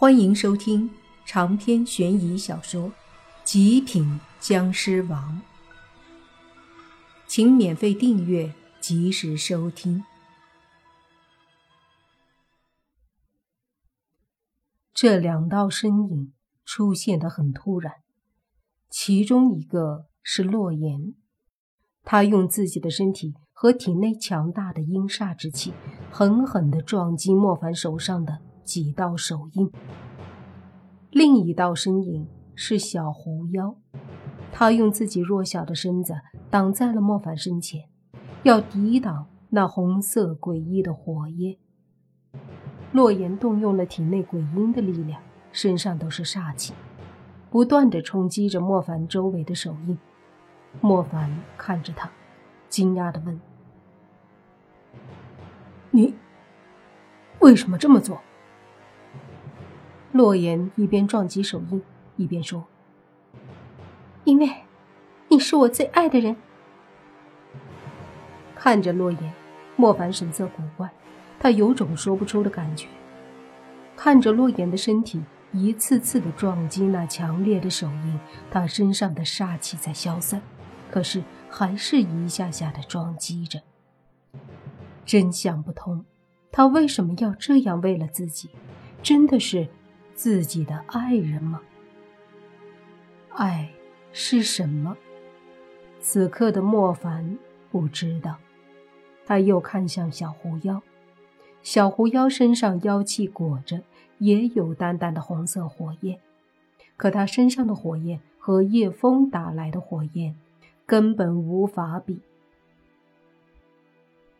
欢迎收听长篇悬疑小说《极品僵尸王》，请免费订阅，及时收听。这两道身影出现的很突然，其中一个是洛言，他用自己的身体和体内强大的阴煞之气，狠狠地撞击莫凡手上的。几道手印，另一道身影是小狐妖，他用自己弱小的身子挡在了莫凡身前，要抵挡那红色诡异的火焰。洛言动用了体内鬼婴的力量，身上都是煞气，不断的冲击着莫凡周围的手印。莫凡看着他，惊讶的问：“你为什么这么做？”洛言一边撞击手印，一边说：“因为你是我最爱的人。”看着洛言，莫凡神色古怪，他有种说不出的感觉。看着洛言的身体一次次的撞击那强烈的手印，他身上的煞气在消散，可是还是一下下的撞击着。真想不通，他为什么要这样为了自己？真的是……自己的爱人吗？爱是什么？此刻的莫凡不知道。他又看向小狐妖，小狐妖身上妖气裹着，也有淡淡的红色火焰。可他身上的火焰和叶枫打来的火焰根本无法比。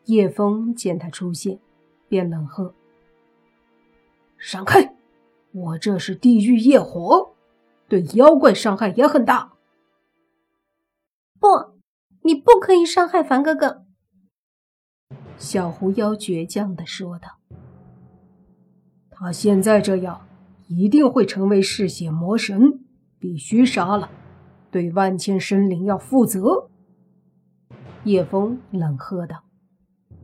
叶枫见他出现，便冷喝：“闪开！”我这是地狱业火，对妖怪伤害也很大。不，你不可以伤害凡哥哥。”小狐妖倔强的说道。“他现在这样，一定会成为嗜血魔神，必须杀了，对万千生灵要负责。”叶枫冷喝道。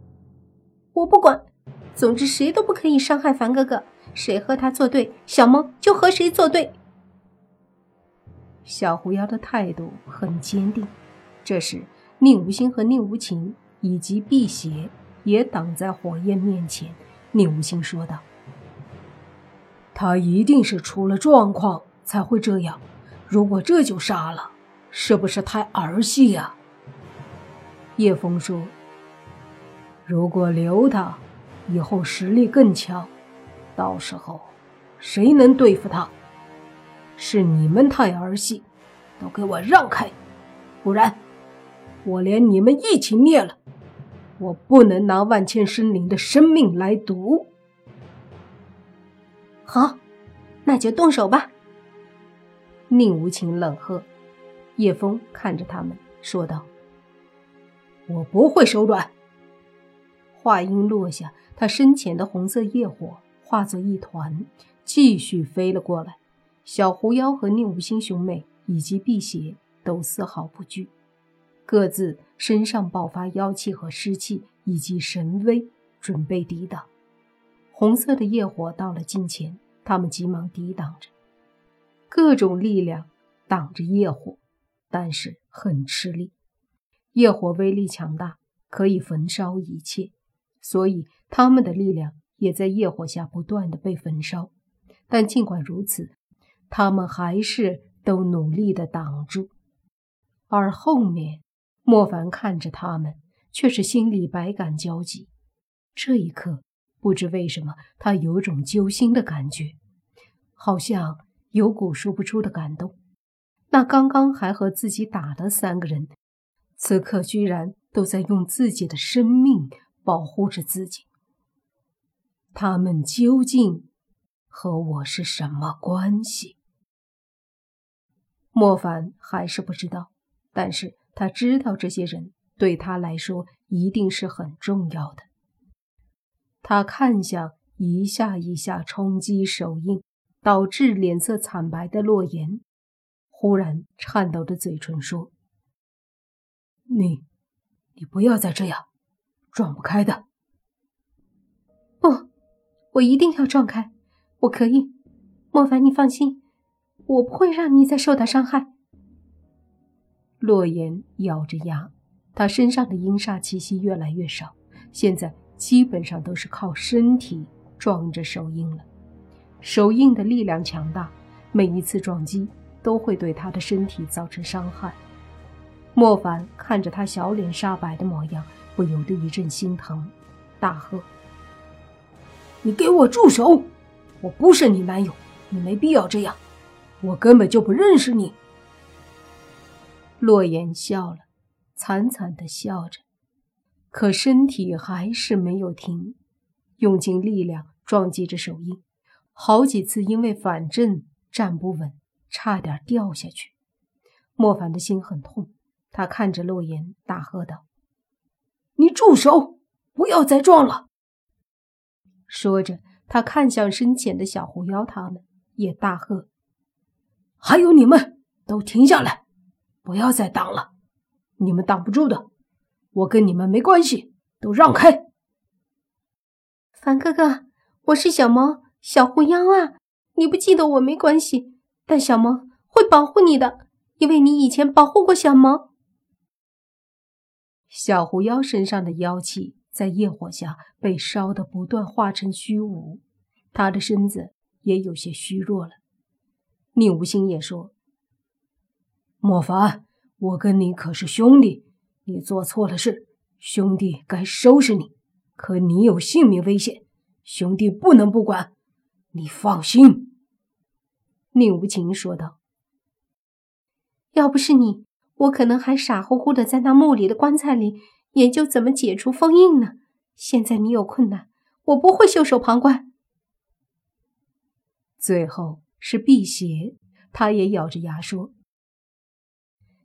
“我不管，总之谁都不可以伤害凡哥哥。”谁和他作对，小猫就和谁作对。小狐妖的态度很坚定。这时，宁无心和宁无情以及辟邪也挡在火焰面前。宁无心说道：“他一定是出了状况才会这样。如果这就杀了，是不是太儿戏呀？”叶枫说：“如果留他，以后实力更强。”到时候，谁能对付他？是你们太儿戏，都给我让开，不然我连你们一起灭了！我不能拿万千生灵的生命来赌。好，那就动手吧。宁无情冷喝。叶枫看着他们说道：“我不会手软。”话音落下，他身前的红色业火。化作一团，继续飞了过来。小狐妖和宁无心兄妹以及辟邪都丝毫不惧，各自身上爆发妖气和湿气以及神威，准备抵挡。红色的业火到了近前，他们急忙抵挡着，各种力量挡着业火，但是很吃力。业火威力强大，可以焚烧一切，所以他们的力量。也在业火下不断的被焚烧，但尽管如此，他们还是都努力的挡住。而后面，莫凡看着他们，却是心里百感交集。这一刻，不知为什么，他有种揪心的感觉，好像有股说不出的感动。那刚刚还和自己打的三个人，此刻居然都在用自己的生命保护着自己。他们究竟和我是什么关系？莫凡还是不知道，但是他知道这些人对他来说一定是很重要的。他看向一下一下冲击手印，导致脸色惨白的洛言，忽然颤抖的嘴唇说：“你，你不要再这样，转不开的。”不。我一定要撞开，我可以，莫凡，你放心，我不会让你再受到伤害。洛言咬着牙，他身上的阴煞气息越来越少，现在基本上都是靠身体撞着手印了。手印的力量强大，每一次撞击都会对他的身体造成伤害。莫凡看着他小脸煞白的模样，不由得一阵心疼，大喝：“你给我住手！我不是你男友，你没必要这样，我根本就不认识你。”洛言笑了，惨惨的笑着，可身体还是没有停，用尽力量撞击着手印。好几次因为反震站不稳，差点掉下去。莫凡的心很痛，他看着洛言大喝道：“你住手！不要再撞了！”说着，他看向身前的小狐妖，他们也大喝：“还有你们，都停下来！不要再挡了，你们挡不住的，我跟你们没关系，都让开！”凡哥哥，我是小萌。小狐妖啊，你不记得我没关系，但小萌会保护你的，因为你以前保护过小萌。小狐妖身上的妖气在业火下被烧得不断化成虚无，他的身子也有些虚弱了。宁无心也说：“莫凡，我跟你可是兄弟，你做错了事，兄弟该收拾你。可你有性命危险，兄弟不能不管。”你放心，宁无情说道：“要不是你，我可能还傻乎乎的在那墓里的棺材里研究怎么解除封印呢。现在你有困难，我不会袖手旁观。”最后是辟邪，他也咬着牙说：“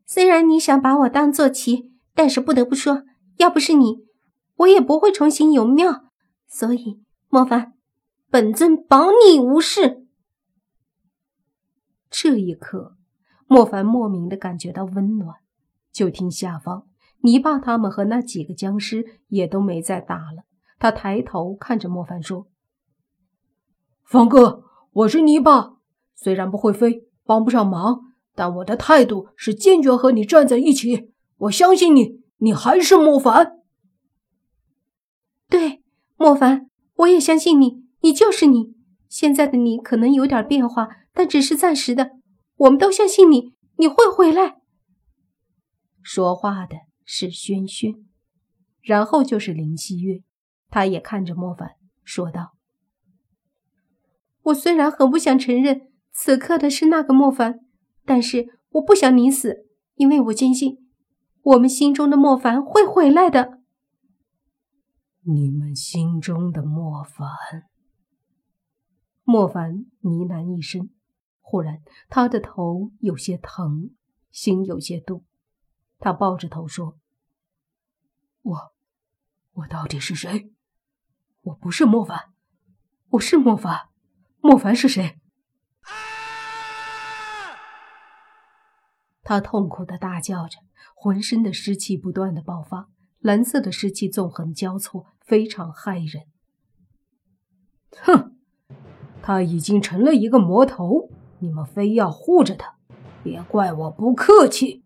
虽然你想把我当坐骑，但是不得不说，要不是你，我也不会重新有庙。所以，莫凡。”本尊保你无事。这一刻，莫凡莫名的感觉到温暖。就听下方，泥巴他们和那几个僵尸也都没再打了。他抬头看着莫凡说：“方哥，我是泥巴，虽然不会飞，帮不上忙，但我的态度是坚决和你站在一起。我相信你，你还是莫凡。对，莫凡，我也相信你。”你就是你，现在的你可能有点变化，但只是暂时的。我们都相信你，你会回来。说话的是轩轩，然后就是林希月，他也看着莫凡说道：“我虽然很不想承认此刻的是那个莫凡，但是我不想你死，因为我坚信我们心中的莫凡会回来的。你们心中的莫凡。”莫凡呢喃一声，忽然他的头有些疼，心有些堵。他抱着头说：“我，我到底是谁？我不是莫凡，我是莫凡。莫凡是谁？”他痛苦的大叫着，浑身的湿气不断的爆发，蓝色的湿气纵横交错，非常骇人。哼！他已经成了一个魔头，你们非要护着他，别怪我不客气。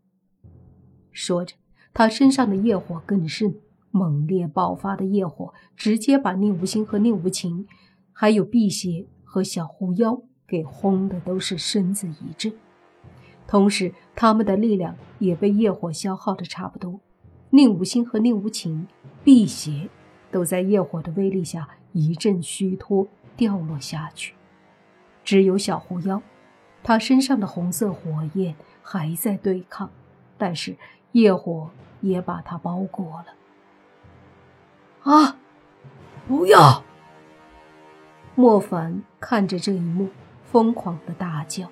说着，他身上的业火更甚，猛烈爆发的业火直接把宁无心和宁无情，还有辟邪和小狐妖给轰的都是身子一震，同时他们的力量也被业火消耗的差不多。宁无心和宁无情、辟邪都在业火的威力下一阵虚脱。掉落下去，只有小狐妖，他身上的红色火焰还在对抗，但是业火也把它包裹了。啊！不要！莫凡看着这一幕，疯狂的大叫。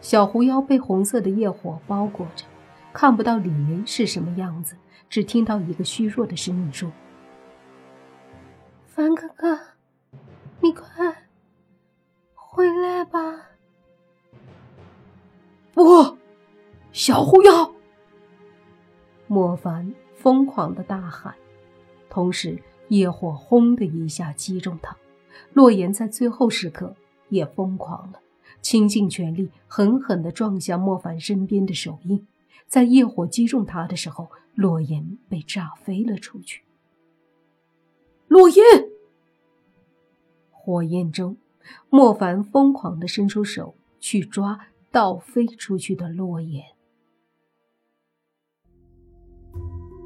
小狐妖被红色的业火包裹着，看不到里面是什么样子，只听到一个虚弱的声音说：“凡哥哥。”你快回来吧！不，小狐妖！莫凡疯狂的大喊，同时业火轰的一下击中他。洛言在最后时刻也疯狂了。倾尽全力，狠狠地撞向莫凡身边的手印。在业火击中他的时候，洛言被炸飞了出去。洛言，火焰中，莫凡疯狂地伸出手去抓倒飞出去的洛言。